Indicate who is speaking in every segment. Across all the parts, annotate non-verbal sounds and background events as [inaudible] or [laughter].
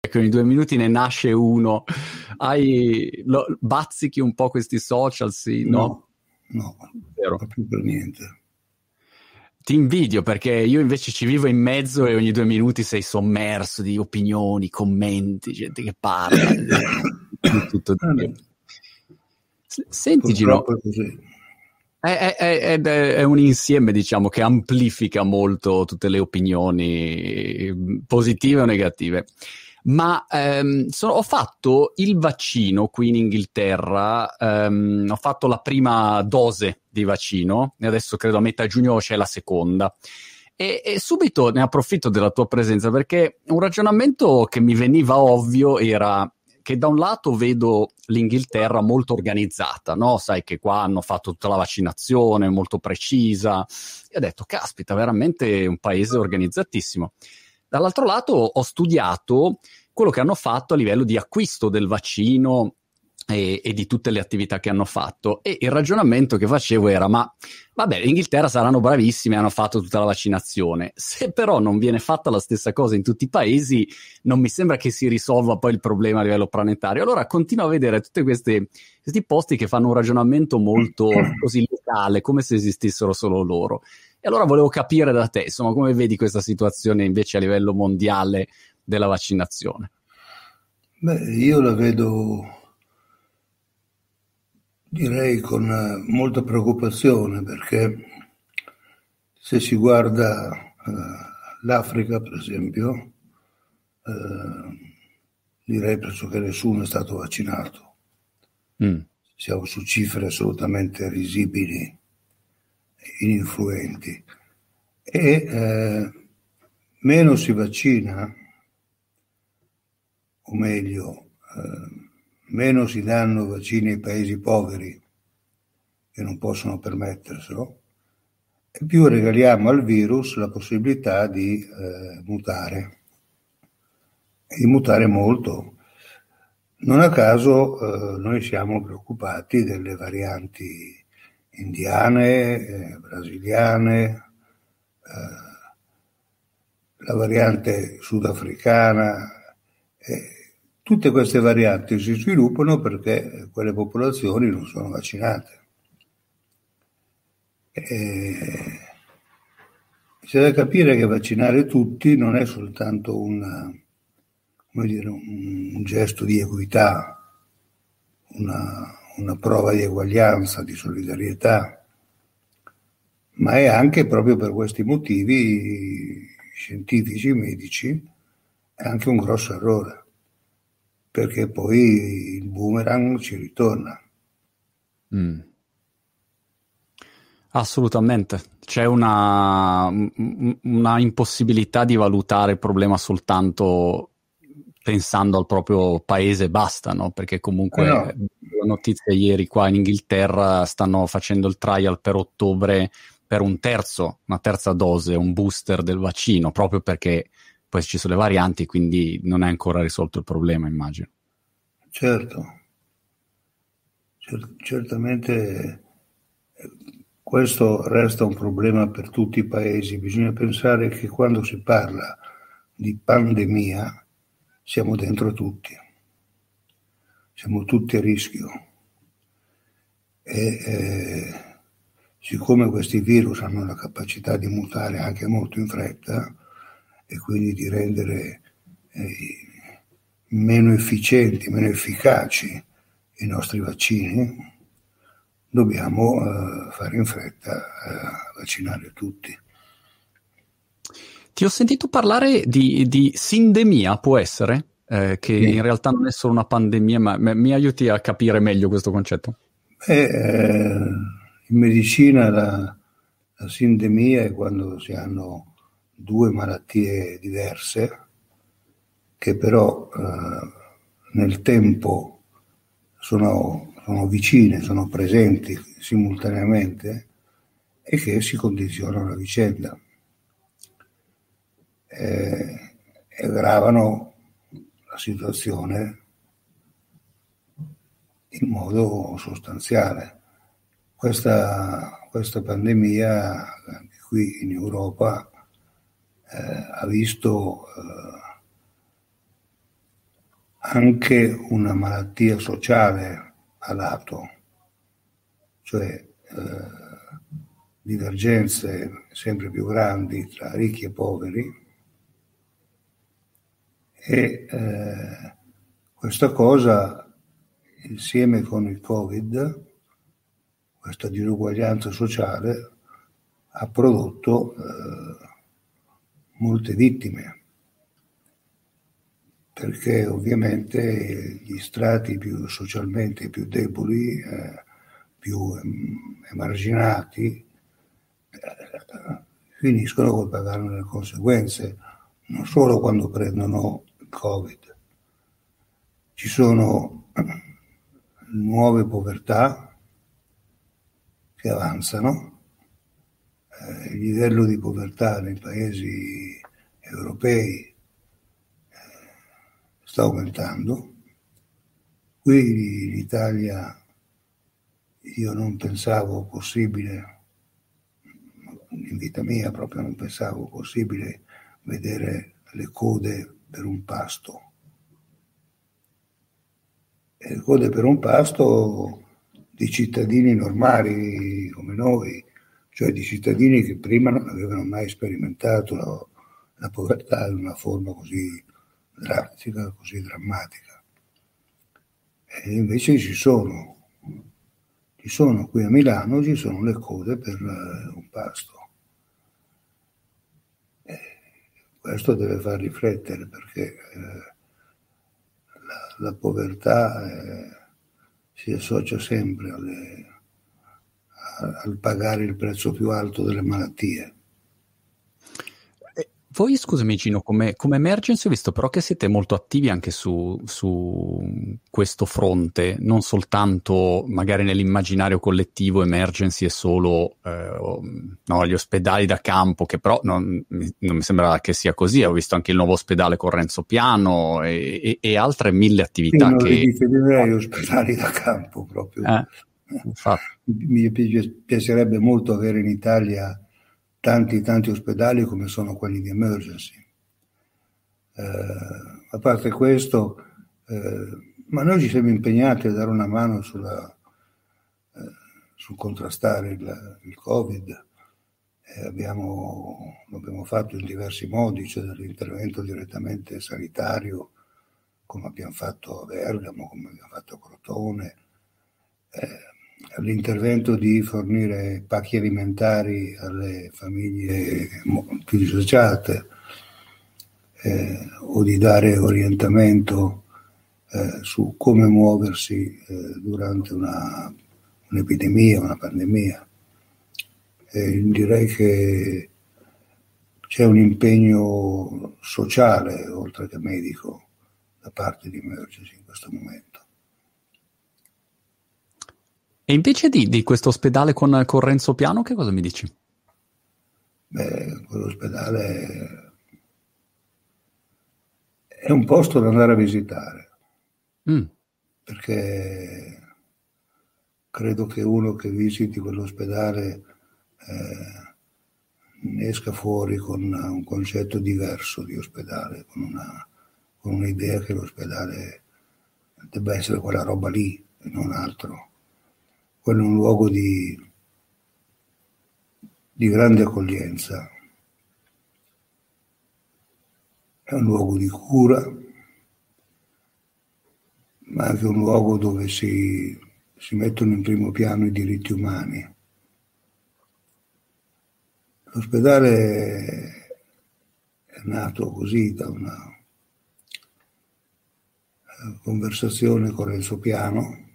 Speaker 1: che ogni due minuti ne nasce uno. Hai, lo, bazzichi un po' questi social, sì,
Speaker 2: no? No, no proprio per niente.
Speaker 1: Ti invidio perché io invece ci vivo in mezzo e ogni due minuti sei sommerso di opinioni, commenti, gente che parla. [coughs] tutto di Senti Gino, è, è, è, è, un insieme diciamo che amplifica molto tutte le opinioni positive o negative ma ehm, sono, ho fatto il vaccino qui in Inghilterra, ehm, ho fatto la prima dose di vaccino e adesso credo a metà giugno c'è la seconda. E, e, subito ne approfitto della tua presenza perché un ragionamento che mi veniva ovvio era che da un lato vedo l'Inghilterra molto organizzata, no? Sai che qua hanno fatto tutta la vaccinazione molto precisa e ho detto, caspita, veramente un paese organizzatissimo. Dall'altro lato ho studiato quello che hanno fatto a livello di acquisto del vaccino e, e, di tutte le attività che hanno fatto. E il ragionamento che facevo era: ma vabbè, l'Inghilterra saranno bravissimi, hanno fatto tutta la vaccinazione. Se però non viene fatta la stessa cosa in tutti i paesi, non mi sembra che si risolva poi il problema a livello planetario. Allora continuo a vedere tutti questi posti che fanno un ragionamento molto [clears throat] così locale, come se esistessero solo loro. E allora volevo capire da te, insomma, come vedi questa situazione invece a livello mondiale della vaccinazione?
Speaker 2: Beh, io la vedo, direi, con eh, molta preoccupazione perché se si guarda uh, l'Africa, per esempio, uh, direi pressoché nessuno è stato vaccinato. Mm. Siamo su cifre assolutamente risibili ininfluenti e eh, meno si vaccina, o meglio, eh, meno si danno vaccini ai paesi poveri che non possono permetterselo, e più regaliamo al virus la possibilità di eh, mutare, e di mutare molto. Non a caso eh, noi siamo preoccupati delle varianti indiane, eh, brasiliane, eh, la variante sudafricana. Eh, tutte queste varianti si sviluppano perché quelle popolazioni non sono vaccinate. c'è da capire che vaccinare tutti non è soltanto una, dire, un, un gesto di equità, una, una prova di eguaglianza, di solidarietà, ma è anche proprio per questi motivi scientifici, medici, è anche un grosso errore, perché poi il boomerang ci ritorna. Mm.
Speaker 1: Assolutamente, c'è una, una, impossibilità di valutare il problema soltanto pensando al proprio paese basta, no? Perché comunque eh no. Notizia ieri qua in Inghilterra stanno facendo il trial per ottobre per un terzo, una terza dose, un booster del vaccino, proprio perché poi ci sono le varianti, quindi non è ancora risolto il problema, immagino.
Speaker 2: Certo, Cer- certamente questo resta un problema per tutti i paesi. Bisogna pensare che quando si parla di pandemia, siamo dentro tutti, siamo tutti a rischio. E eh, siccome questi virus hanno la capacità di mutare anche molto in fretta e quindi di rendere eh, meno efficienti, meno efficaci i nostri vaccini, dobbiamo eh, fare in fretta a vaccinare tutti.
Speaker 1: Ti ho sentito parlare di, di sindemia, può essere? Eh, che sì. in realtà non è solo una pandemia, ma mi aiuti a capire meglio questo concetto?
Speaker 2: Beh, eh, in medicina la, la sindemia è quando si hanno due malattie diverse che però eh, nel tempo sono, sono, vicine, sono presenti simultaneamente e che si condizionano a vicenda eh, aggravano la situazione in modo sostanziale. Questa, questa pandemia anche qui in Europa eh, ha visto eh, anche una malattia sociale a lato, cioè eh, divergenze sempre più grandi tra ricchi e poveri e eh, questa cosa insieme con il Covid, questa disuguaglianza sociale, ha prodotto eh, molte vittime. Perché ovviamente gli strati più socialmente più deboli, eh, più emarginati, eh, finiscono col pagare le conseguenze, non solo quando prendono Covid. Ci sono nuove povertà che avanzano, eh, il livello di povertà nei paesi europei sta aumentando. Qui in Italia io non pensavo possibile, in vita mia proprio non pensavo possibile vedere le code per un pasto. E code per un pasto di cittadini normali come noi, cioè di cittadini che prima non avevano mai sperimentato la, la povertà in una forma così drastica, così drammatica. E invece ci sono, ci sono qui a Milano, ci sono le code per eh, un pasto. E questo deve far riflettere perché eh, la, la, povertà eh, si associa sempre alle, a, al pagare il prezzo più alto delle malattie
Speaker 1: voi, scusami Gino, come, come, emergency ho visto però che siete molto attivi anche su, su, questo fronte, non soltanto magari nell'immaginario collettivo emergency è solo eh, no, gli ospedali da campo, che però non, non, mi sembra che sia così, ho visto anche il nuovo ospedale con Renzo Piano e, e, e altre mille attività. Sì, che...
Speaker 2: definirei ospedali da campo proprio. Eh, [laughs] mi piacerebbe molto avere in Italia tanti tanti ospedali come sono quelli di emergency. Eh, a parte questo, eh, ma noi ci siamo impegnati a dare una mano sulla, eh, sul contrastare il, il Covid. Abbiamo, l'abbiamo fatto in diversi modi, cioè dall'intervento direttamente sanitario, come abbiamo fatto a Bergamo, come abbiamo fatto a Crotone, eh, l'intervento di fornire pacchi alimentari alle famiglie più disagiate eh, o di dare orientamento eh, su come muoversi eh, durante una, un'epidemia, una pandemia. direi che c'è un impegno sociale, oltre che medico, da parte di Emergency in questo momento.
Speaker 1: E invece di, di questo ospedale con, con, Renzo Piano, che cosa mi dici?
Speaker 2: Beh, quell'ospedale è un posto da andare a visitare, mm. perché credo che uno che visiti quell'ospedale eh, ne esca fuori con un concetto diverso di ospedale, con, una, con un'idea che l'ospedale debba essere quella roba lì e non altro quello è un luogo di, di grande accoglienza, è un luogo di cura, ma anche un luogo dove si, si mettono in primo piano i diritti umani. L'ospedale è nato così da una eh, conversazione con Renzo Piano,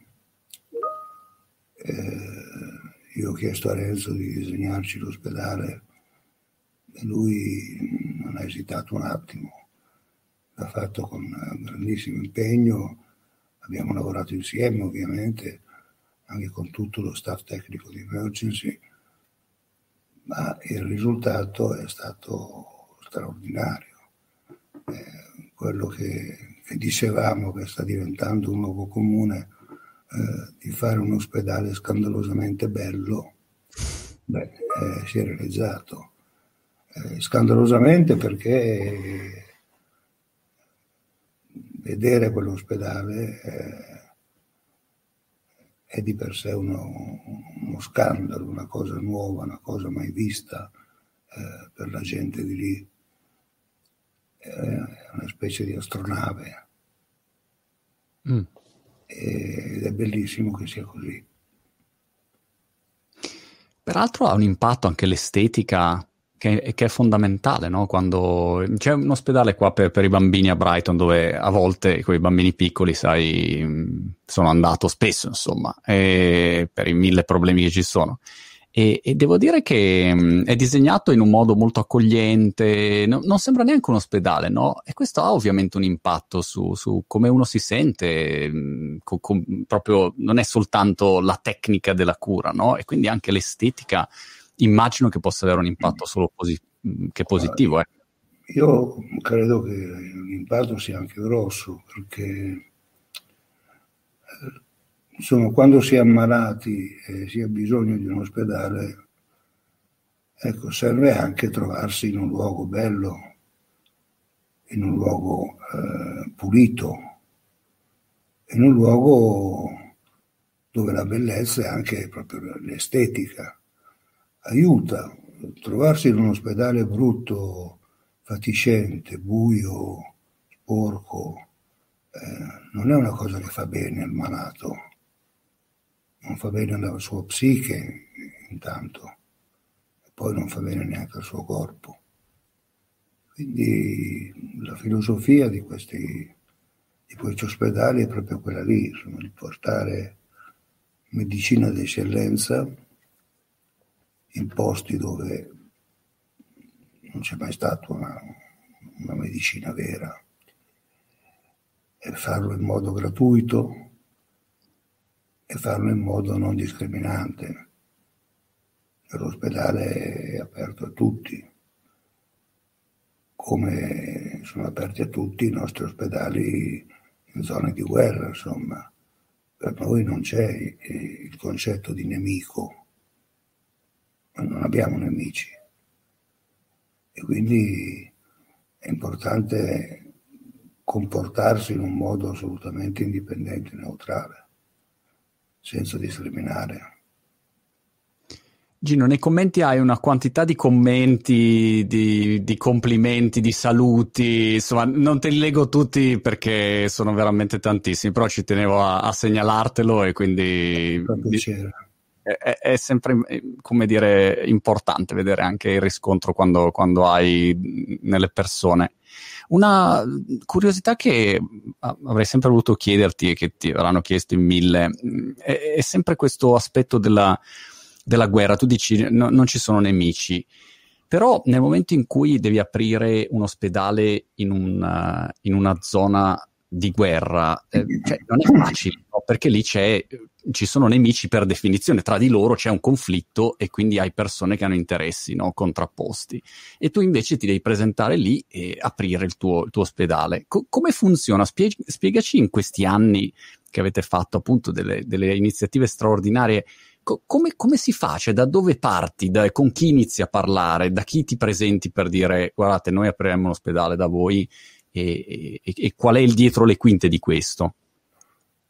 Speaker 2: eh, io ho chiesto a Renzo di disegnarci l'ospedale e lui non ha esitato un attimo, l'ha fatto con grandissimo impegno, abbiamo lavorato insieme ovviamente, anche con tutto lo staff tecnico di Emergency, ma il risultato è stato straordinario. Eh, quello che, che dicevamo che sta diventando un luogo comune eh, di fare un ospedale scandalosamente bello, beh, eh, si è realizzato. Eh, scandalosamente perché vedere quell'ospedale è, è di per sé uno, uno, scandalo, una cosa nuova, una cosa mai vista eh, per la gente di lì. È una specie di astronave. Mm. Ed è bellissimo che sia così.
Speaker 1: Peraltro ha un impatto anche l'estetica che, che è fondamentale, no? Quando c'è un ospedale qua per, per, i bambini a Brighton dove a volte con i bambini piccoli, sai, sono andato spesso, insomma, per i mille problemi che ci sono. E, e, devo dire che mh, è disegnato in un modo molto accogliente, no, non sembra neanche un ospedale, no? E questo ha ovviamente un impatto su, su come uno si sente, mh, con, con, proprio non è soltanto la tecnica della cura, no? E quindi anche l'estetica immagino che possa avere un impatto solo posi- che positivo. Eh.
Speaker 2: Io credo che l'impatto sia anche grosso perché eh, insomma, quando si è ammalati e si ha bisogno di un ospedale, ecco, serve anche trovarsi in un luogo bello, in un luogo eh, pulito, in un luogo dove la bellezza è anche proprio l'estetica aiuta. Trovarsi in un ospedale brutto, fatiscente, buio, sporco, eh, non è una cosa che fa bene al malato, non fa bene alla sua psiche intanto, e poi non fa bene neanche al suo corpo. Quindi la filosofia di questi, di questi ospedali è proprio quella lì, insomma, di portare medicina d'eccellenza in posti dove non c'è mai stata una, una medicina vera e farlo in modo gratuito e farlo in modo non discriminante. L'ospedale è aperto a tutti, come sono aperti a tutti i nostri ospedali in zone di guerra, insomma. Per noi non c'è il concetto di nemico non abbiamo nemici. E quindi è importante comportarsi in un modo assolutamente indipendente e neutrale, senza discriminare.
Speaker 1: Gino, nei commenti hai una quantità di commenti, di, di, complimenti, di saluti, insomma, non te li leggo tutti perché sono veramente tantissimi, però ci tenevo a, a segnalartelo e quindi... È, è, sempre, come dire, importante vedere anche il riscontro quando, quando hai nelle persone. Una curiosità che avrei sempre voluto chiederti e che ti avranno chiesto in mille è, è sempre questo aspetto della, della guerra. Tu dici no, non ci sono nemici, però nel momento in cui devi aprire un ospedale in, un, in una zona di guerra, eh, cioè, non è facile, no? perché lì c'è ci sono nemici per definizione, tra di loro c'è un conflitto e quindi hai persone che hanno interessi no? contrapposti. E tu invece ti devi presentare lì e aprire il tuo, il tuo ospedale. Co- come funziona? Spie- spiegaci in questi anni che avete fatto appunto delle, delle iniziative straordinarie. Co- come, come, si fa? Cioè, da dove parti? Da, con chi inizi a parlare? Da chi ti presenti per dire guardate, noi apriremo un ospedale da voi e, e, e qual è il dietro le quinte di questo?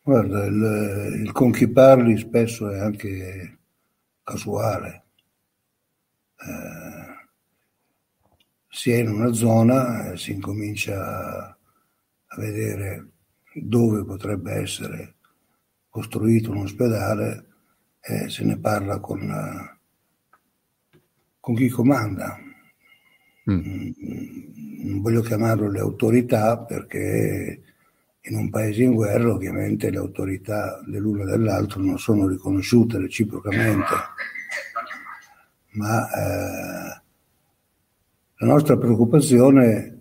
Speaker 2: Guarda, il, il con chi parli spesso è anche casuale. Eh, si è in una zona e si incomincia a vedere dove potrebbe essere costruito un ospedale e se ne parla con, con chi comanda. Mm. mm non voglio chiamarlo le autorità perché in un paese in guerra ovviamente le autorità dell'uno e dell'altro non sono riconosciute reciprocamente, ma eh, la nostra preoccupazione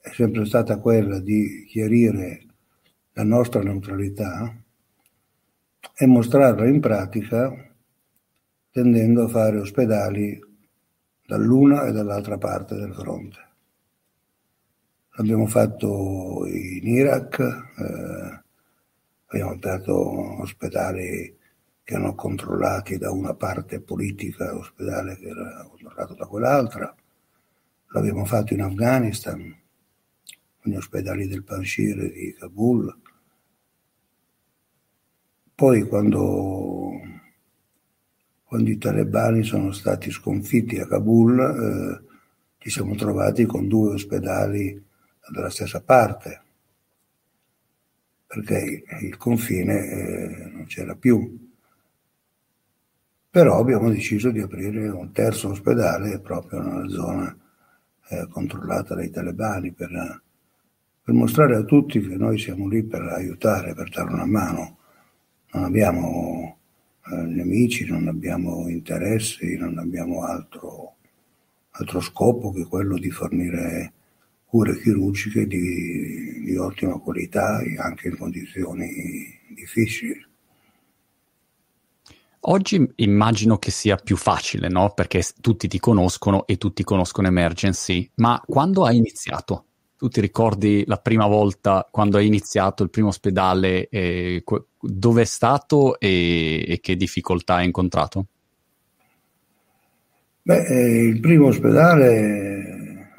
Speaker 2: è sempre stata quella di chiarire la nostra neutralità e mostrarla in pratica tendendo a fare ospedali dall'una e dall'altra parte del fronte. L'abbiamo fatto in Iraq, eh, abbiamo aperto ospedali che erano controllati da una parte politica, ospedale che era controllato da quell'altra. L'abbiamo fatto in Afghanistan, con gli ospedali del Panshir di Kabul. Poi quando, quando i talebani sono stati sconfitti a Kabul, eh, ci siamo trovati con due ospedali dalla stessa parte, perché il confine eh, non c'era più. Però abbiamo deciso di aprire un terzo ospedale proprio nella zona eh, controllata dai talebani per, per, mostrare a tutti che noi siamo lì per aiutare, per dare una mano. Non abbiamo nemici, non abbiamo interessi, non abbiamo altro, altro scopo che quello di fornire cure chirurgiche di, di ottima qualità anche in condizioni difficili.
Speaker 1: Oggi immagino che sia più facile, no? Perché tutti ti conoscono e tutti conoscono Emergency, ma quando hai iniziato? Tu ti ricordi la prima volta quando hai iniziato il primo ospedale, eh, dove è stato e, e, che difficoltà hai incontrato?
Speaker 2: Beh, eh, il primo ospedale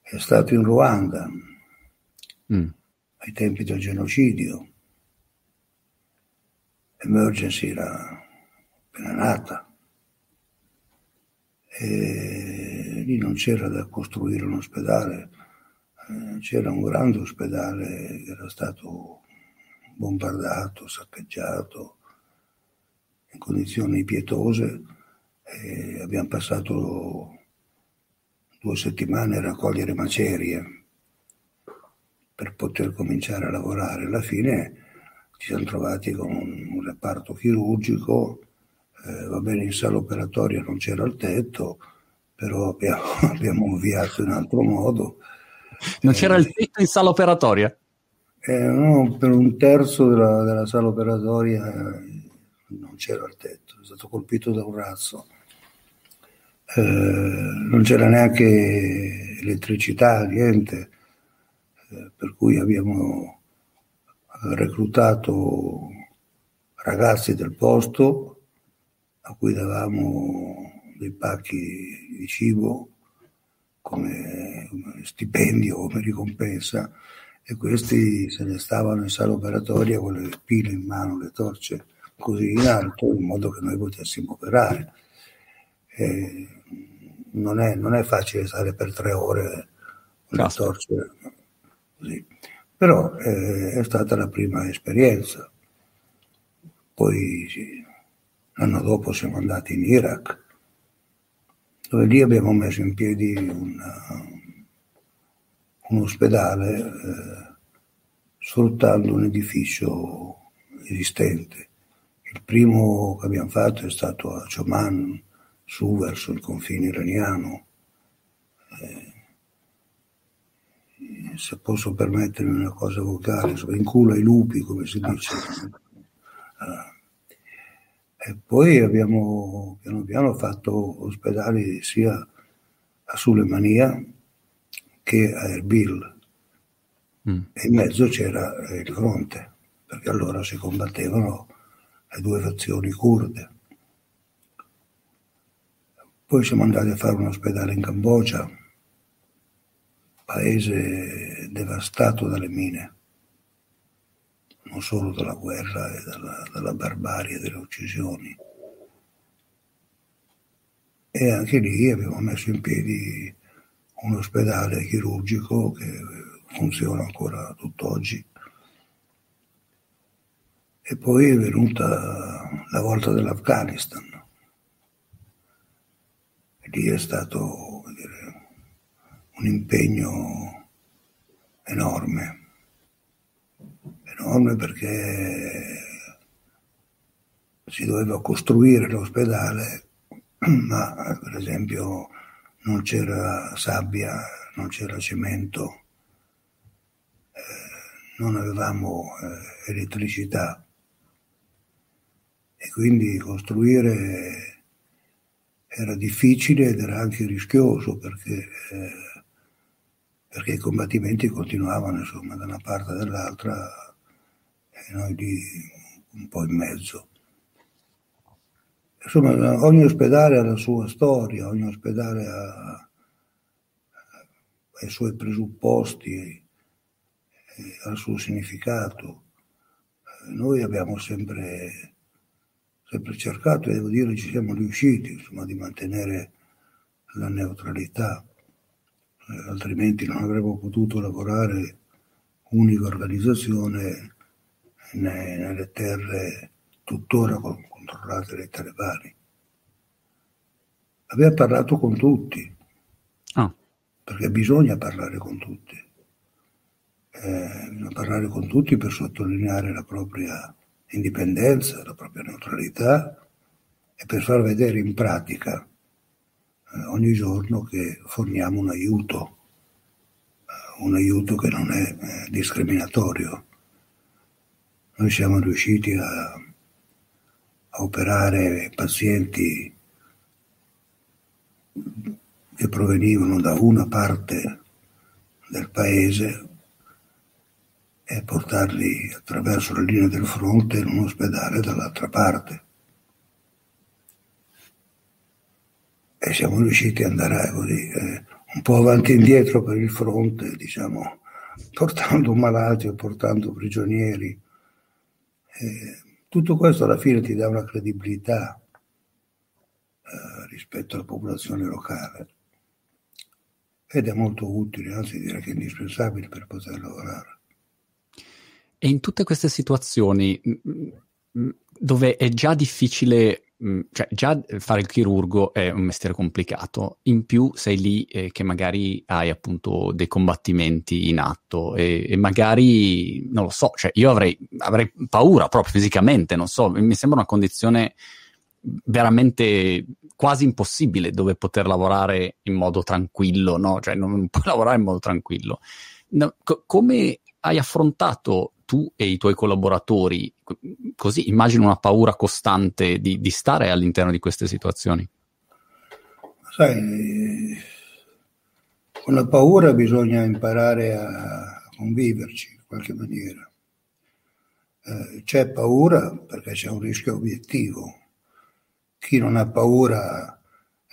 Speaker 2: è stato in Ruanda, mm. ai tempi del genocidio Emergency era appena nata e lì non c'era da costruire un ospedale, c'era un grande ospedale che era stato bombardato, saccheggiato in condizioni pietose e abbiamo passato due settimane a raccogliere macerie per poter cominciare a lavorare. Alla fine ci siamo trovati con un reparto chirurgico, eh, va bene in sala operatoria non c'era il tetto, però abbiamo, [laughs] abbiamo avviato in altro modo.
Speaker 1: Non c'era il tetto in sala operatoria?
Speaker 2: Eh, no, per un terzo della, della sala operatoria eh, non c'era il tetto, è stato colpito da un razzo. Eh, non c'era neanche elettricità, niente, eh, per cui abbiamo reclutato ragazzi del posto a cui davamo dei pacchi di cibo come, stipendio, come ricompensa e questi se ne stavano in sala operatoria con le pile in mano, le torce così in alto in modo che noi potessimo operare. Non è, non, è, facile stare per tre ore con le torce così. Però eh, è stata la prima esperienza. Poi sì, l'anno dopo siamo andati in Iraq, dove lì abbiamo messo in piedi una, un ospedale eh, sfruttando un edificio esistente. Il primo che abbiamo fatto è stato a Choman, su verso il confine iraniano. Eh, se posso permettermi una cosa vocale, in culo ai lupi, come si dice. Uh, e poi abbiamo piano piano fatto ospedali sia a Sulemania che a Erbil. Mm. E in mezzo c'era il fronte, perché allora si combattevano le due fazioni kurde. Poi siamo andati a fare un ospedale in Cambogia paese devastato dalle mine, non solo dalla guerra e dalla, dalla barbarie delle uccisioni. E anche lì abbiamo messo in piedi un ospedale chirurgico che funziona ancora tutt'oggi. E poi è venuta la volta dell'Afghanistan. E lì è stato un impegno enorme, enorme perché si doveva costruire l'ospedale, [clears throat] ma per esempio non c'era sabbia, non c'era cemento, eh, non avevamo eh, elettricità. E quindi costruire era difficile ed era anche rischioso perché eh, perché i combattimenti continuavano insomma da una parte e dall'altra e noi lì un po' in mezzo. Insomma, ogni ospedale ha la sua storia, ogni ospedale ha, ai suoi presupposti, al suo significato. Noi abbiamo sempre, sempre cercato e devo dire ci siamo riusciti insomma, di mantenere la neutralità, eh, altrimenti non avremmo potuto lavorare unica organizzazione nelle terre tuttora controllate dai talebani. Abbiamo parlato con tutti, oh. perché bisogna parlare con tutti. Eh, bisogna parlare con tutti per sottolineare la propria indipendenza, la propria neutralità e per far vedere in pratica eh, ogni giorno che forniamo un aiuto, eh, un aiuto che non è eh, discriminatorio. Noi siamo riusciti a, a operare pazienti che provenivano da una parte del paese e portarli attraverso la linea del fronte in un ospedale dall'altra parte. E siamo riusciti ad andare così, eh, un po' avanti e indietro per il fronte, diciamo, [laughs] portando malati o portando prigionieri. E tutto questo alla fine ti dà una credibilità eh, rispetto alla popolazione locale ed è molto utile, anzi direi che è indispensabile per poter lavorare.
Speaker 1: E in tutte queste situazioni dove è già difficile, cioè già fare il chirurgo è un mestiere complicato, in più sei lì eh, che magari hai appunto dei combattimenti in atto e, e magari, non lo so, cioè io avrei, avrei paura proprio fisicamente, non so, mi sembra una condizione veramente quasi impossibile dove poter lavorare in modo tranquillo, no? Cioè non, non puoi [laughs] lavorare in modo tranquillo. No, co- come hai affrontato tu e i tuoi collaboratori, così immagino una paura costante di, di stare all'interno di queste situazioni.
Speaker 2: Sai, con la paura bisogna imparare a conviverci in qualche maniera. Eh, c'è paura perché c'è un rischio obiettivo. Chi non ha paura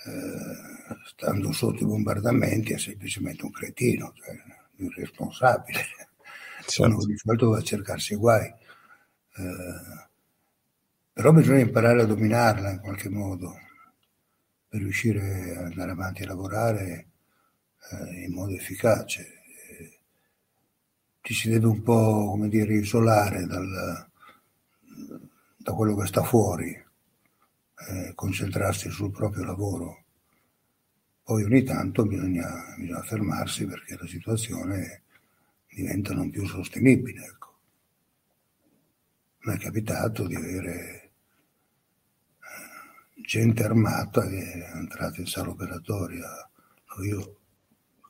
Speaker 2: eh, stando sotto i bombardamenti è semplicemente un cretino, cioè un irresponsabile certo. di solito va a cercarsi guai. Eh, però bisogna imparare a dominarla in qualche modo per riuscire ad andare avanti a lavorare eh, in modo efficace. ci si deve un po', come dire, isolare dal, da quello che sta fuori, eh, concentrarsi sul proprio lavoro. Poi ogni tanto bisogna, bisogna fermarsi perché la situazione diventano più sostenibili. Ecco. Mi è capitato di avere eh, gente armata che è entrata in sala operatoria. Io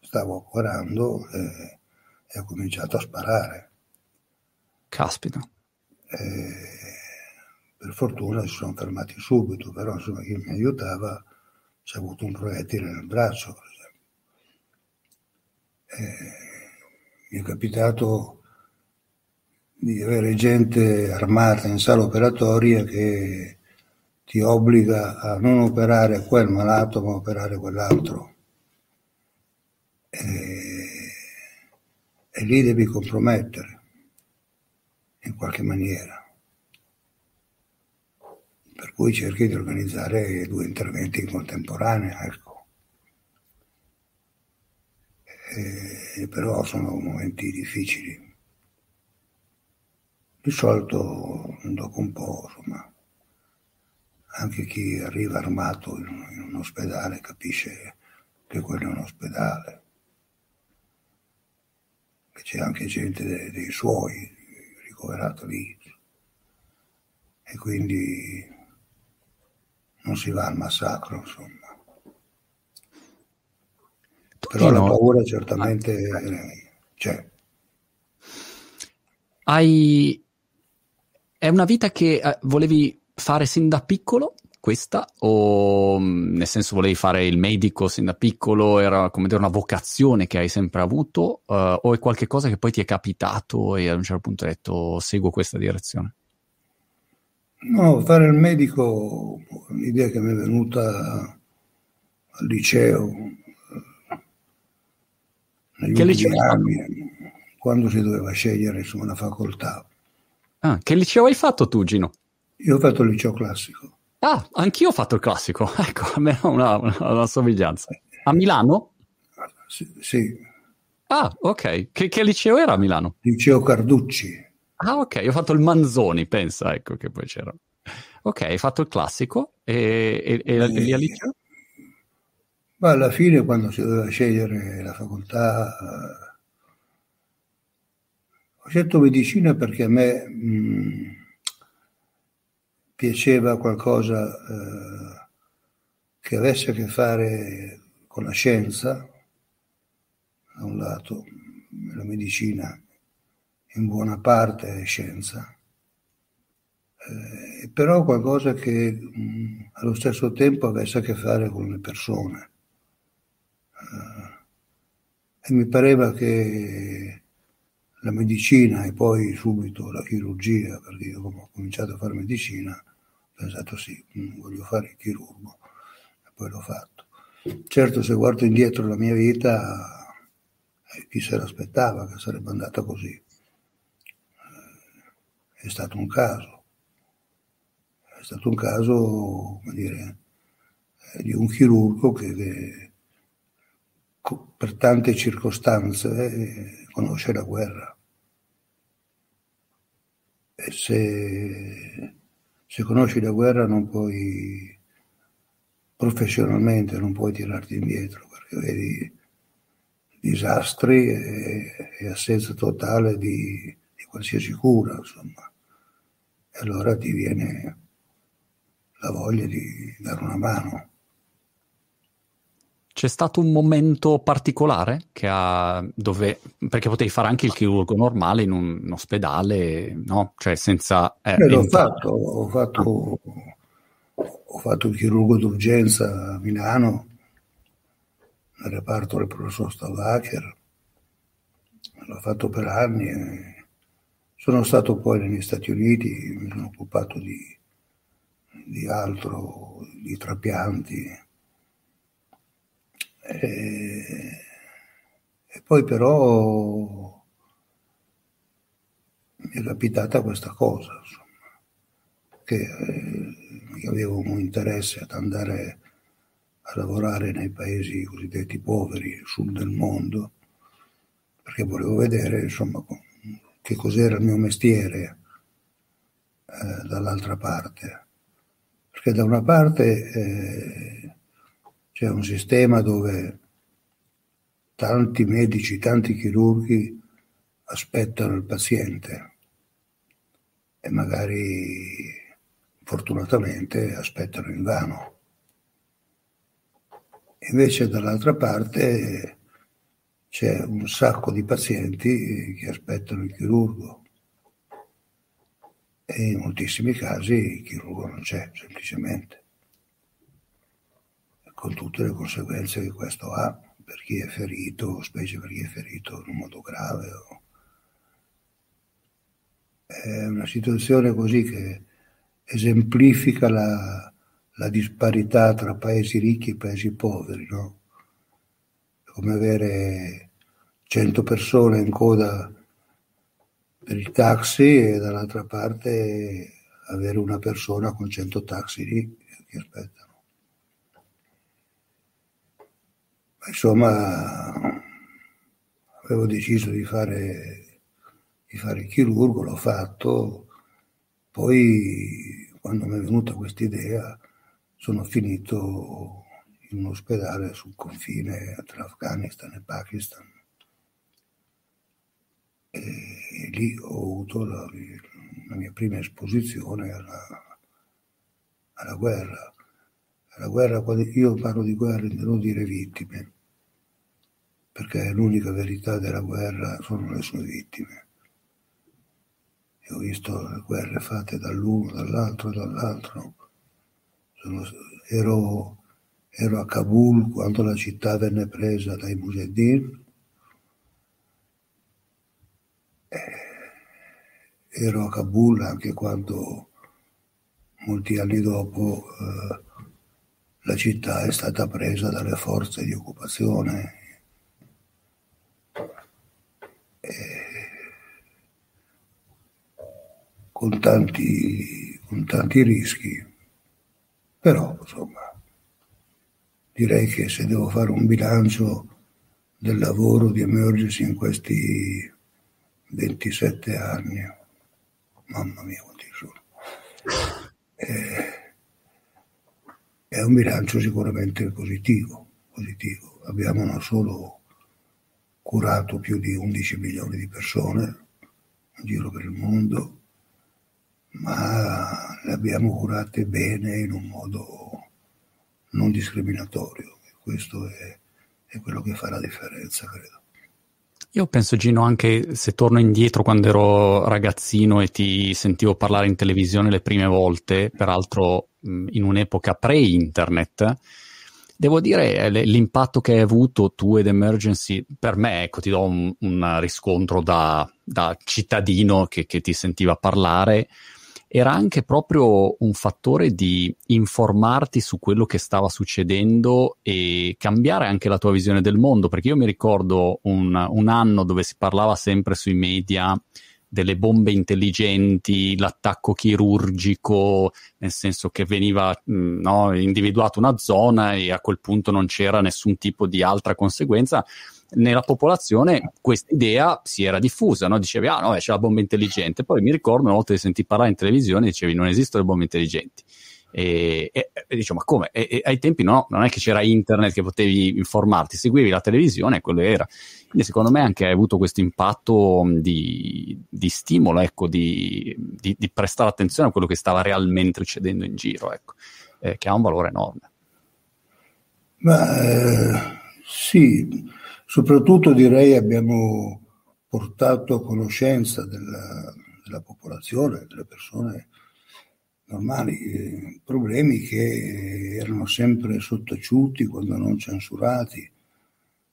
Speaker 2: stavo operando e, e ho cominciato a sparare.
Speaker 1: Caspita.
Speaker 2: E, per fortuna si sono fermati subito, però insomma chi mi aiutava ci ha avuto un proiettile nel braccio, per esempio. E, mi è capitato di avere gente armata in sala operatoria che ti obbliga a non operare quel malato ma operare quell'altro. E, e lì devi compromettere in qualche maniera. Per cui cerchi di organizzare due interventi in contemporanea, ecco. Eh, però sono momenti difficili. Di solito dopo un po', insomma, anche chi arriva armato in un, in un ospedale capisce che quello è un ospedale, c'è anche gente dei, dei suoi ricoverata lì e quindi non si va al massacro, insomma. Però la paura certamente c'è.
Speaker 1: Hai... È una vita che eh, volevi fare sin da piccolo, questa? O mm, nel senso volevi fare il medico sin da piccolo? Era come dire una vocazione che hai sempre avuto? Uh, o è qualcosa che poi ti è capitato e a un certo punto hai detto seguo questa direzione?
Speaker 2: No, fare il medico, l'idea che mi è venuta al liceo, che ultimi anni, quando si doveva scegliere insomma, una facoltà.
Speaker 1: Ah, che liceo hai fatto tu, Gino?
Speaker 2: Io ho fatto il liceo classico.
Speaker 1: Ah, anch'io ho fatto il classico, [laughs] ecco, almeno una, una, una somiglianza. A Milano?
Speaker 2: Sì. sì.
Speaker 1: Ah, ok. Che, che, liceo era a Milano?
Speaker 2: Liceo Carducci.
Speaker 1: Ah, ok, ho fatto il Manzoni, pensa, ecco che poi c'era. Ok, hai fatto il classico e, e, e, e lì al liceo?
Speaker 2: Ma alla fine, quando si doveva scegliere la facoltà, eh, ho scelto medicina perché a me... Mh, piaceva qualcosa eh, che avesse a che fare con la scienza, da un lato, la medicina in buona parte è scienza, eh, però qualcosa che mh, allo stesso tempo avesse a che fare con le persone. Eh, e mi pareva che la medicina e poi subito la chirurgia, perché io ho cominciato a fare medicina, pensato sì, mm, voglio fare il chirurgo e poi l'ho fatto. Certo se guardo indietro la mia vita, eh, chi se l'aspettava che sarebbe andata così? Eh, è stato un caso, è stato un caso, come dire, di un chirurgo che, che per tante circostanze conosce la guerra. E se se conosci la guerra non puoi, professionalmente non puoi tirarti indietro perché vedi disastri e, e assenza totale di, di, qualsiasi cura, insomma. E allora ti viene la voglia di dare una mano.
Speaker 1: C'è stato un momento particolare ha, dove, perché potevi fare anche il chirurgo normale in un, un ospedale, no? Cioè senza...
Speaker 2: Eh, l'ho fatto, ho fatto, ho fatto il chirurgo d'urgenza a Milano, nel reparto del professor Stavacher, l'ho fatto per anni. sono stato poi negli Stati Uniti, mi sono occupato di, di altro, di trapianti e, poi però mi è capitata questa cosa, insomma, che eh, io avevo un interesse ad andare a lavorare nei paesi cosiddetti poveri, sul del mondo, perché volevo vedere insomma che cos'era il mio mestiere eh, dall'altra parte. Perché da una parte eh, c'è un sistema dove tanti medici, tanti chirurghi aspettano il paziente e magari fortunatamente aspettano in vano. Invece dall'altra parte c'è un sacco di pazienti che aspettano il chirurgo e in moltissimi casi il chirurgo non c'è semplicemente con tutte le conseguenze che questo ha per chi è ferito, specie per chi è ferito in un modo grave. È una situazione così che esemplifica la, la disparità tra paesi ricchi e paesi poveri, no? come avere 100 persone in coda per il taxi e dall'altra parte avere una persona con 100 taxi lì che aspettano. Insomma, avevo deciso di fare, di fare il chirurgo, l'ho fatto, poi quando mi è venuta questa idea sono finito in un ospedale sul confine tra Afghanistan e Pakistan. E lì ho avuto la, la mia prima esposizione alla, alla guerra. La guerra, io parlo di guerra intendo dire vittime, perché l'unica verità della guerra sono le sue vittime. Io ho visto le guerre fatte dall'uno, dall'altro e dall'altro. Sono, ero, ero, a Kabul quando la città venne presa dai Mujahideen. Ero a Kabul anche quando, molti anni dopo, eh, la città è stata presa dalle forze di occupazione eh, con, tanti, con tanti rischi, però insomma direi che se devo fare un bilancio del lavoro di Emergency in questi 27 anni, mamma mia quanti sono, eh, è un bilancio sicuramente positivo, positivo. abbiamo non solo curato più di 11 milioni di persone in giro per il mondo, ma le abbiamo curate bene in un modo non discriminatorio. Questo è, è quello che fa la differenza, credo.
Speaker 1: Io penso, Gino, anche se torno indietro quando ero ragazzino e ti sentivo parlare in televisione le prime volte, peraltro in un'epoca pre-internet, devo dire eh, l'impatto che hai avuto tu ed Emergency, per me, ecco, ti do un, un riscontro da, da cittadino che, che, ti sentiva parlare, era anche proprio un fattore di informarti su quello che stava succedendo e cambiare anche la tua visione del mondo, perché io mi ricordo un, un anno dove si parlava sempre sui media delle bombe intelligenti, l'attacco chirurgico, nel senso che veniva mh, no, individuata una zona e a quel punto non c'era nessun tipo di altra conseguenza nella popolazione questa idea si era diffusa, no? dicevi ah no, c'è la bomba intelligente, poi mi ricordo una volta che senti parlare in televisione dicevi non esistono le bombe intelligenti. E, e, e dicevo ma come? E, ai tempi no, non è che c'era internet che potevi informarti, seguivi la televisione e quello era. Quindi secondo me anche hai avuto questo impatto di, di stimolo, ecco, di, di, di, prestare attenzione a quello che stava realmente succedendo in giro, ecco, eh, che ha un valore enorme.
Speaker 2: Ma eh, sì, Soprattutto direi abbiamo portato a conoscenza della, della popolazione, delle persone normali, eh, problemi che erano sempre sottaciuti quando non censurati,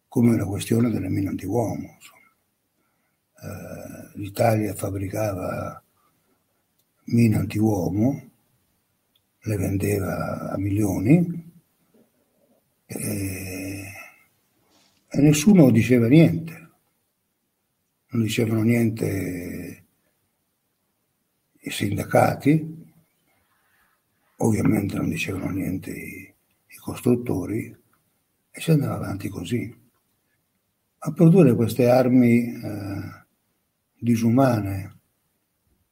Speaker 2: come la questione delle mine antiuomo. Eh, L'Italia fabbricava mine antiuomo, le vendeva a milioni. E e nessuno diceva niente, non dicevano niente i sindacati, ovviamente non dicevano niente i, i costruttori e si andava avanti così. A produrre queste armi eh, disumane,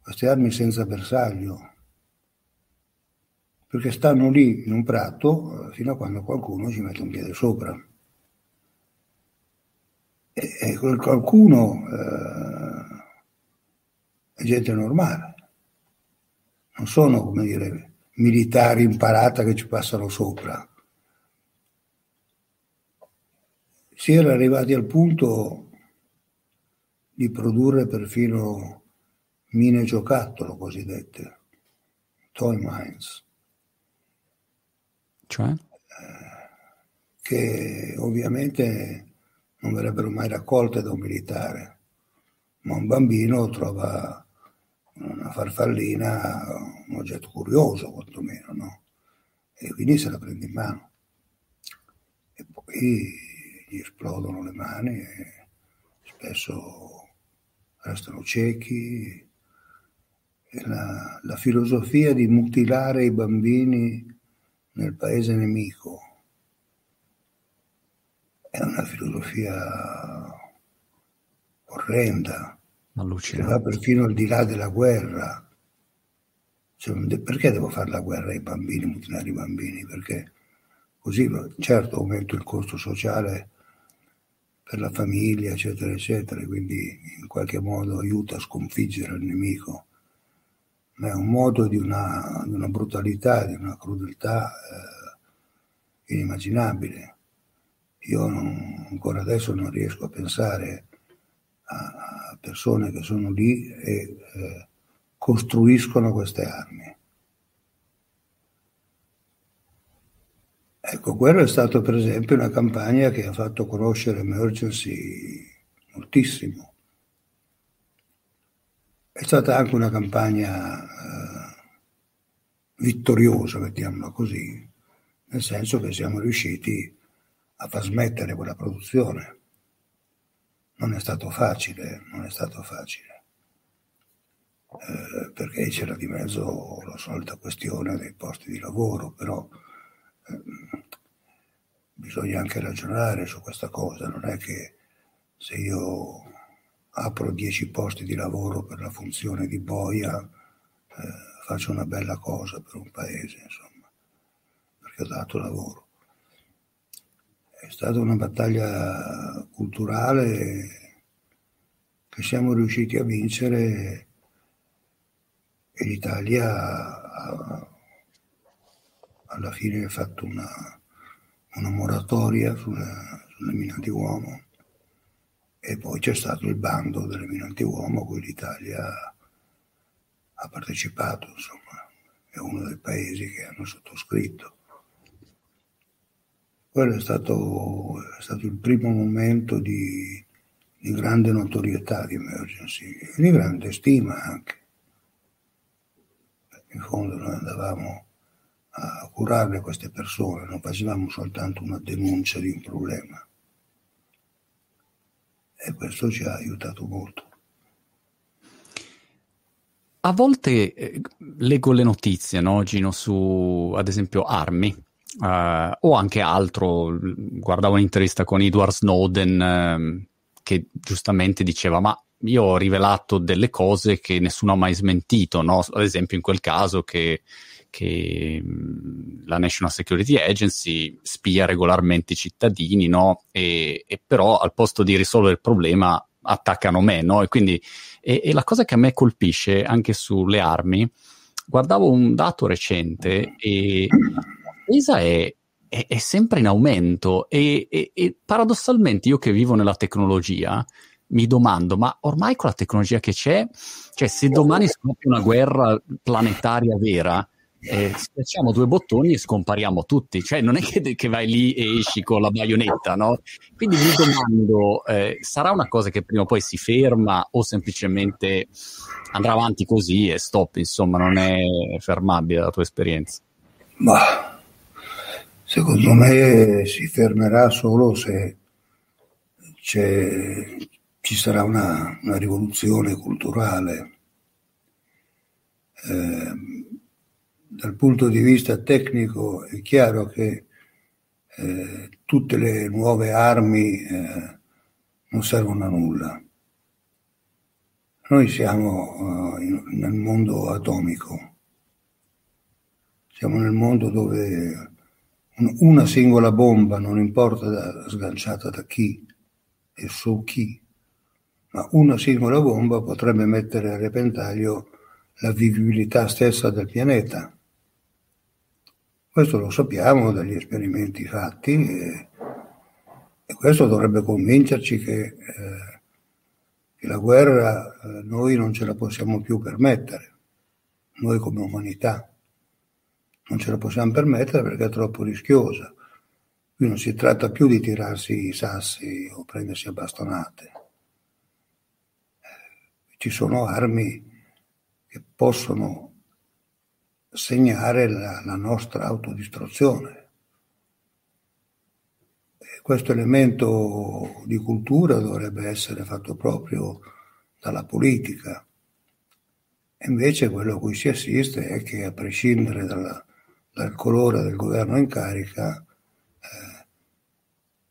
Speaker 2: queste armi senza bersaglio, perché stanno lì in un prato eh, fino a quando qualcuno ci mette un piede sopra e, qualcuno eh, è gente normale, non sono, come dire, militari imparata che ci passano sopra. Si era arrivati al punto di produrre perfino mine giocattolo cosiddette, toy mines.
Speaker 1: Cioè?
Speaker 2: Che ovviamente non verrebbero mai raccolte da un militare, ma un bambino trova una farfallina un oggetto curioso quantomeno, no? E quindi se la prende in mano. E poi gli esplodono le mani e spesso restano ciechi. La, la filosofia di mutilare i bambini nel paese nemico è una filosofia orrenda, che va perfino al di là della guerra. Cioè, perché devo fare la guerra ai bambini, mutilare i bambini? Perché così, certo, aumento il costo sociale per la famiglia, eccetera, eccetera, quindi in qualche modo aiuta a sconfiggere il nemico, ma è un modo di una, di una brutalità, di una crudeltà eh, inimmaginabile. Io non, ancora adesso non riesco a pensare a persone che sono lì e eh, costruiscono queste armi. Ecco, quello è stato per esempio una campagna che ha fatto conoscere Emergency moltissimo. È stata anche una campagna eh, vittoriosa, mettiamola così, nel senso che siamo riusciti a far smettere quella produzione. Non è stato facile, non è stato facile. Eh, perché c'era di mezzo la solita questione dei posti di lavoro, però eh, bisogna anche ragionare su questa cosa, non è che se io apro 10 posti di lavoro per la funzione di boia eh, faccio una bella cosa per un paese, insomma, perché ho dato lavoro. È stata una battaglia culturale che siamo riusciti a vincere e l'Italia ha, alla fine ha fatto una, una moratoria sulle, sulle mine antiuomo e poi c'è stato il bando delle mine antiuomo a cui l'Italia ha partecipato, insomma, è uno dei paesi che hanno sottoscritto. Quello è stato, è stato il primo momento di, di grande notorietà di Emergency e di grande stima anche in fondo noi andavamo a curare queste persone, non facevamo soltanto una denuncia di un problema. E questo ci ha aiutato molto.
Speaker 1: A volte eh, leggo le notizie, no, Gino, su ad esempio armi eh, o anche altro. Guardavo un'intervista con Edward Snowden eh, che giustamente diceva: Ma io ho rivelato delle cose che nessuno ha mai smentito, no? ad esempio in quel caso che, che la National Security Agency spia regolarmente i cittadini, no? e, e, però al posto di risolvere il problema attaccano me, no? e quindi e, e la cosa che a me colpisce anche sulle armi, guardavo un dato recente e spesa è è, è, sempre in aumento e, e, e, paradossalmente io che vivo nella tecnologia mi domando, ma ormai con la tecnologia che c'è, cioè se domani scoppia una guerra planetaria vera, eh, schiacciamo due bottoni e scompariamo tutti, cioè non è che, che, vai lì e esci con la baionetta, no? Quindi mi domando, eh, sarà una cosa che prima o poi si ferma o semplicemente andrà avanti così e stop, insomma, non è fermabile la tua esperienza?
Speaker 2: Ma secondo me si fermerà solo se ci sarà una, una rivoluzione culturale. Eh, dal punto di vista tecnico è chiaro che eh, tutte le nuove armi eh, non servono a nulla. Noi siamo uh, in, nel mondo atomico, siamo nel mondo dove una singola bomba, non importa sganciata da chi e su chi, ma una singola bomba potrebbe mettere a repentaglio la vivibilità stessa del pianeta. Questo lo sappiamo dagli esperimenti fatti e, e questo dovrebbe convincerci che, eh, che la guerra eh, noi non ce la possiamo più permettere, noi come umanità. Non ce la possiamo permettere perché è troppo rischiosa. Qui non si tratta più di tirarsi i sassi o prendersi a bastonate ci sono armi che possono segnare la, la nostra autodistruzione. E questo elemento di cultura dovrebbe essere fatto proprio dalla politica. E invece quello a cui si assiste è che a prescindere dalla, dal colore del governo in carica, eh,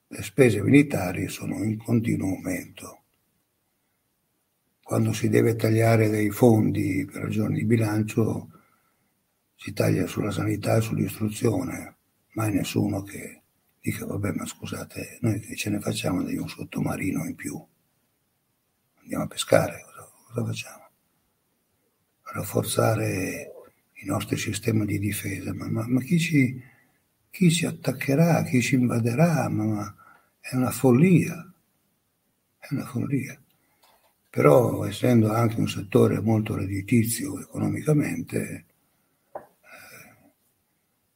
Speaker 2: le spese militari sono in continuo aumento quando si deve tagliare dei fondi per ragioni di bilancio, si taglia sulla sanità e sull'istruzione, mai nessuno che dica vabbè ma scusate, noi che ce ne facciamo di un sottomarino in più? Andiamo a pescare, cosa, cosa facciamo? Rafforzare i nostri sistemi di difesa, ma, ma, ma chi, ci, chi, ci, attaccherà, chi ci invaderà? Ma, ma è una follia, è una follia però essendo anche un settore molto redditizio economicamente, eh,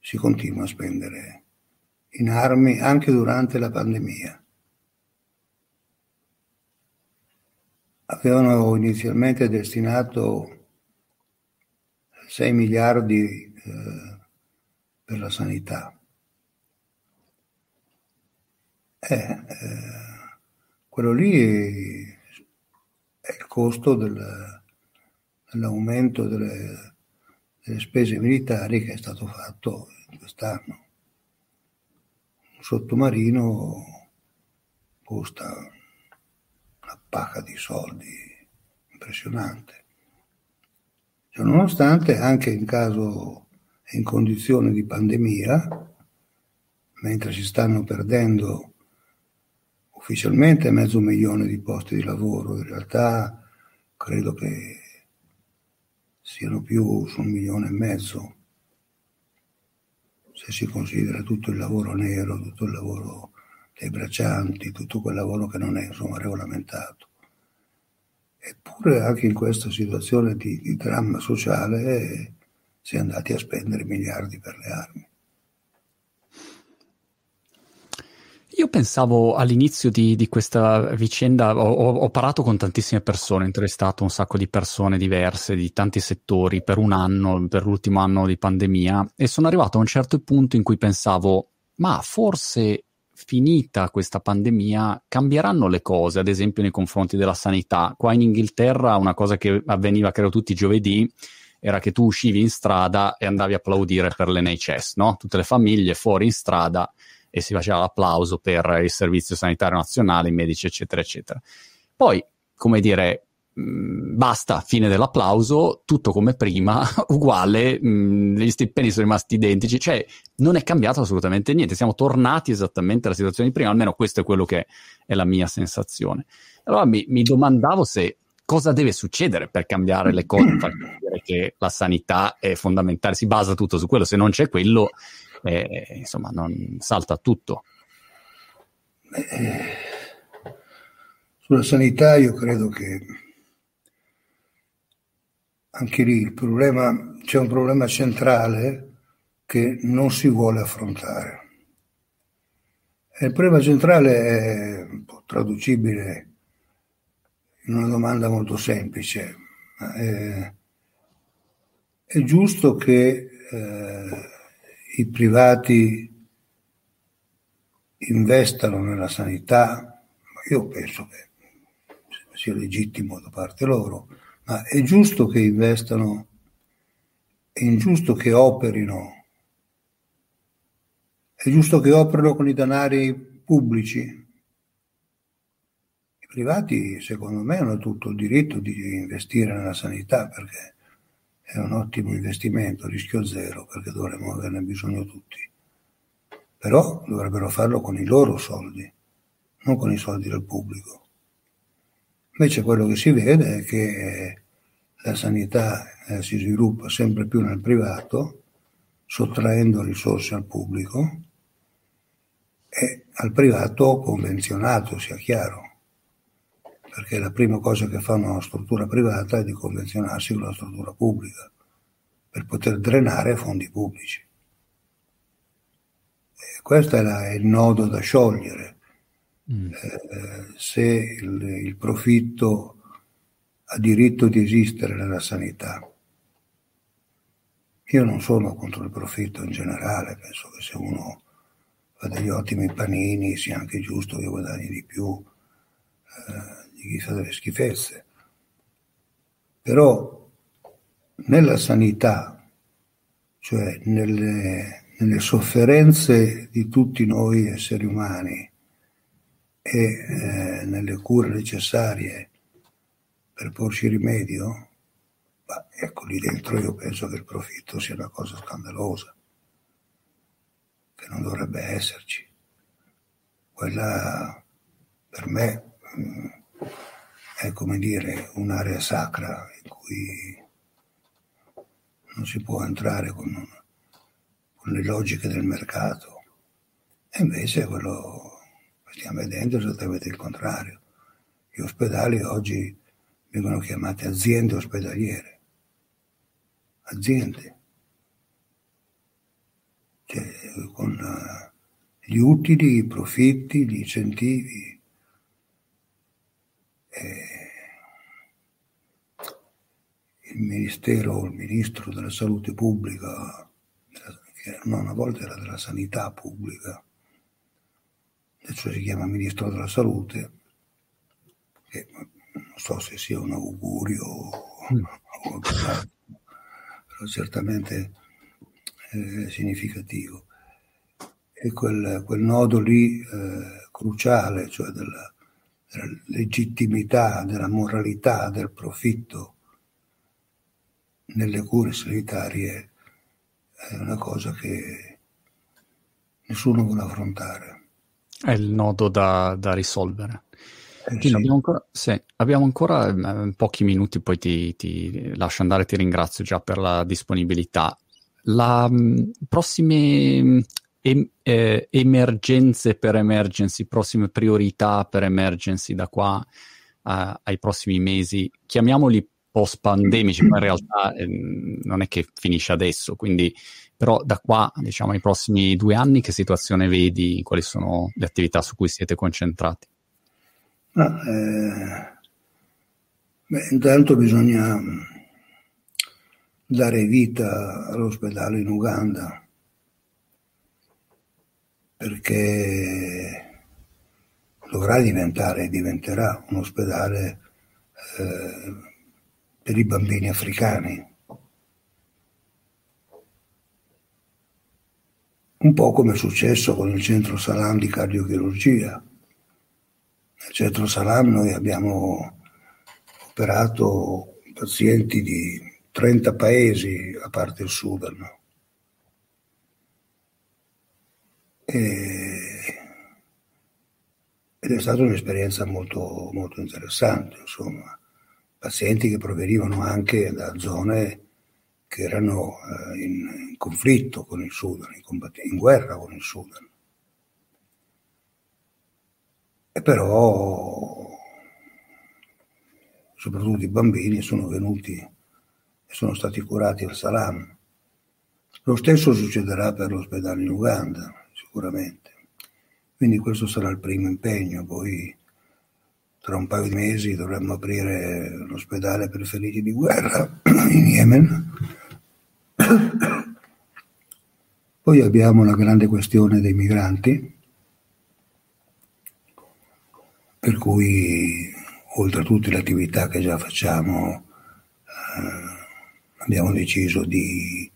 Speaker 2: si continua a spendere in armi anche durante la pandemia. Avevano inizialmente destinato 6 miliardi eh, per la sanità. Eh, eh, quello lì è il costo del, l'aumento delle, delle spese militari che è stato fatto quest'anno. Un sottomarino costa una pacca di soldi impressionante. Cioè, nonostante anche in caso, in condizioni di pandemia, mentre si stanno perdendo ufficialmente mezzo milione di posti di lavoro, in realtà credo che siano più su un milione e mezzo, se si considera tutto il lavoro nero, tutto il lavoro dei braccianti, tutto quel lavoro che non è insomma regolamentato. Eppure anche in questa situazione di, di dramma sociale eh, si è andati a spendere miliardi per le armi.
Speaker 1: Io pensavo all'inizio di, di questa vicenda, ho, ho, parlato con tantissime persone, ho intervistato un sacco di persone diverse, di tanti settori, per un anno, per l'ultimo anno di pandemia, e sono arrivato a un certo punto in cui pensavo, ma forse finita questa pandemia cambieranno le cose, ad esempio nei confronti della sanità. Qua in Inghilterra una cosa che avveniva, credo, tutti i giovedì, era che tu uscivi in strada e andavi a applaudire per l'NHS, no? Tutte le famiglie fuori in strada e si faceva l'applauso per il Servizio Sanitario Nazionale, i medici, eccetera, eccetera. Poi, come dire, basta, fine dell'applauso, tutto come prima, [laughs] uguale, mh, mm, gli stipendi sono rimasti identici, cioè non è cambiato assolutamente niente, siamo tornati esattamente alla situazione di prima, almeno questo è quello che è la mia sensazione. Allora mi, mi domandavo se cosa deve succedere per cambiare le cose, per dire che la sanità è fondamentale, si basa tutto su quello, se non c'è quello e insomma non salta tutto.
Speaker 2: Eh, sulla sanità io credo che anche lì problema, c'è un problema centrale che non si vuole affrontare. E il problema centrale è traducibile in una domanda molto semplice. È, è giusto che eh, i privati investano nella sanità, io penso che sia legittimo da parte loro, ma è giusto che investano, è ingiusto che operino, è giusto che operino con i denari pubblici. I privati, secondo me, hanno tutto il diritto di investire nella sanità perché è un ottimo investimento, rischio zero, perché dovremmo averne bisogno tutti. Però dovrebbero farlo con i loro soldi, non con i soldi del pubblico. Invece quello che si vede è che la sanità eh, si sviluppa sempre più nel privato, sottraendo risorse al pubblico e al privato convenzionato, sia chiaro perché la prima cosa che fa una struttura privata è di convenzionarsi con la struttura pubblica per poter drenare fondi pubblici. E questo è, la, è, il nodo da sciogliere. Mm. Eh, se il, il profitto ha diritto di esistere nella sanità. Io non sono contro il profitto in generale, penso che se uno fa degli ottimi panini sia anche giusto che guadagni di più. Eh, di chissà delle schifezze. Però nella sanità, cioè nelle, nelle sofferenze di tutti noi esseri umani e eh, nelle cure necessarie per porci rimedio, ma ecco lì dentro io penso che il profitto sia una cosa scandalosa, che non dovrebbe esserci. Quella per me mm, è come dire un'area sacra in cui non si può entrare con, con le logiche del mercato. E invece quello stiamo vedendo esattamente il contrario. Gli ospedali oggi vengono chiamate aziende ospedaliere. Aziende. Cioè, con uh, gli utili, i profitti, gli incentivi il Ministero, il Ministro della Salute Pubblica, che una volta era della Sanità Pubblica, adesso si chiama Ministro della Salute, che non so se sia un augurio o, però certamente eh, significativo. E quel, quel nodo lì eh, cruciale, cioè della, della legittimità, della moralità, del profitto nelle cure sanitarie è una cosa che nessuno vuole affrontare.
Speaker 1: È il nodo da, da risolvere. Eh, sì. abbiamo ancora, sì, abbiamo ancora eh, pochi minuti, poi ti, ti, lascio andare, ti ringrazio già per la disponibilità. La mh, mm, prossime em, eh, emergenze per emergency, prossime priorità per emergency da qua uh, ai prossimi mesi, chiamiamoli post-pandemici, ma in realtà eh, non è che finisce adesso, quindi però da qua, diciamo, ai prossimi due anni, che situazione vedi? Quali sono le attività su cui siete concentrati?
Speaker 2: Ah, eh, beh, intanto bisogna mm, dare vita all'ospedale in Uganda perché dovrà diventare, diventerà un ospedale eh, per i bambini africani. Un po' come è successo con il centro Salam di cardiochirurgia al centro Salam noi abbiamo operato pazienti di 30 paesi, a parte il Sudan. E, ed è stata un'esperienza molto, molto interessante, insomma, pazienti che provenivano anche da zone che erano eh, in, conflitto con il Sudan, in, in guerra con il Sudan. E però, soprattutto i bambini, sono venuti e sono stati curati al Salam. Lo stesso succederà per l'ospedale in Uganda, sicuramente. Quindi questo sarà il primo impegno. Poi tra un paio di mesi dovremmo aprire l'ospedale per feriti di guerra [clears throat] in Yemen. [coughs] Poi abbiamo la grande questione dei migranti per cui oltre a tutte le attività che già facciamo eh, abbiamo deciso di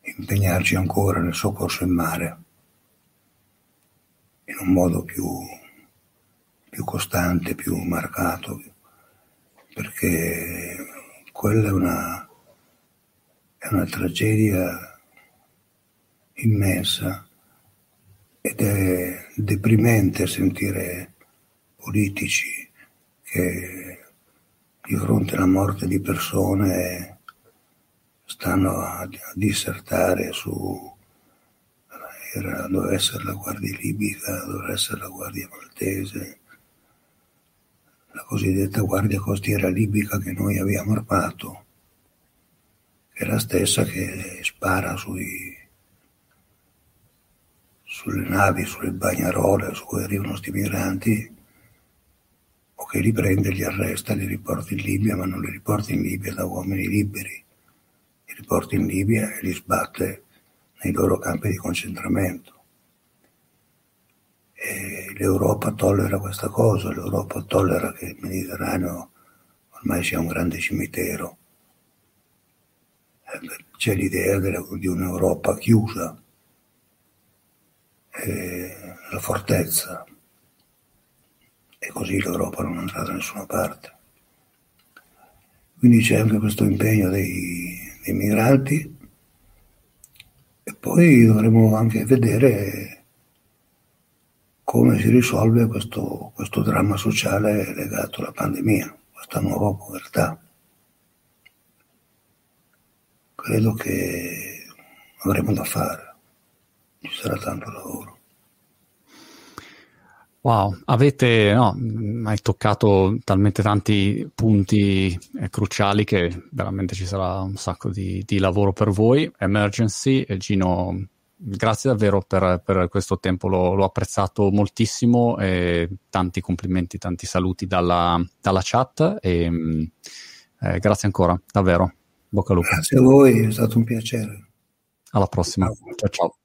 Speaker 2: impegnarci ancora nel soccorso in mare in un modo più, più costante, più marcato, perché quella è una, è una tragedia immensa ed è deprimente sentire politici che di fronte alla morte di persone stanno a, dissertare su era, doveva essere la guardia libica, doveva essere la guardia maltese, la cosiddetta guardia costiera libica che noi abbiamo armato, è la stessa che spara sui, sulle navi, sulle bagnarole su cui arrivano questi migranti o che li prende, li arresta, li riporta in Libia, ma non li riporta in Libia da uomini liberi, li riporta in Libia e li sbatte nei loro campi di concentramento. E L'Europa tollera questa cosa, l'Europa tollera che il Mediterraneo ormai sia un grande cimitero. Eh, c'è l'idea di un'Europa chiusa, la fortezza, e così l'Europa non andrà da nessuna parte. Quindi c'è anche questo impegno dei, dei migranti e poi dovremo anche vedere come si risolve questo, questo dramma sociale legato alla pandemia, questa nuova povertà. Credo che avremo da fare, ci sarà tanto lavoro.
Speaker 1: Wow, avete, no, hai toccato talmente tanti punti eh, cruciali che veramente ci sarà un sacco di, di lavoro per voi. Emergency, e Gino, grazie davvero per, per questo tempo, l'ho, l'ho, apprezzato moltissimo e tanti complimenti, tanti saluti dalla, dalla chat e mm, eh, grazie ancora, davvero. Bocca al lupo.
Speaker 2: Grazie a voi, è stato un piacere.
Speaker 1: Alla prossima. ciao. ciao.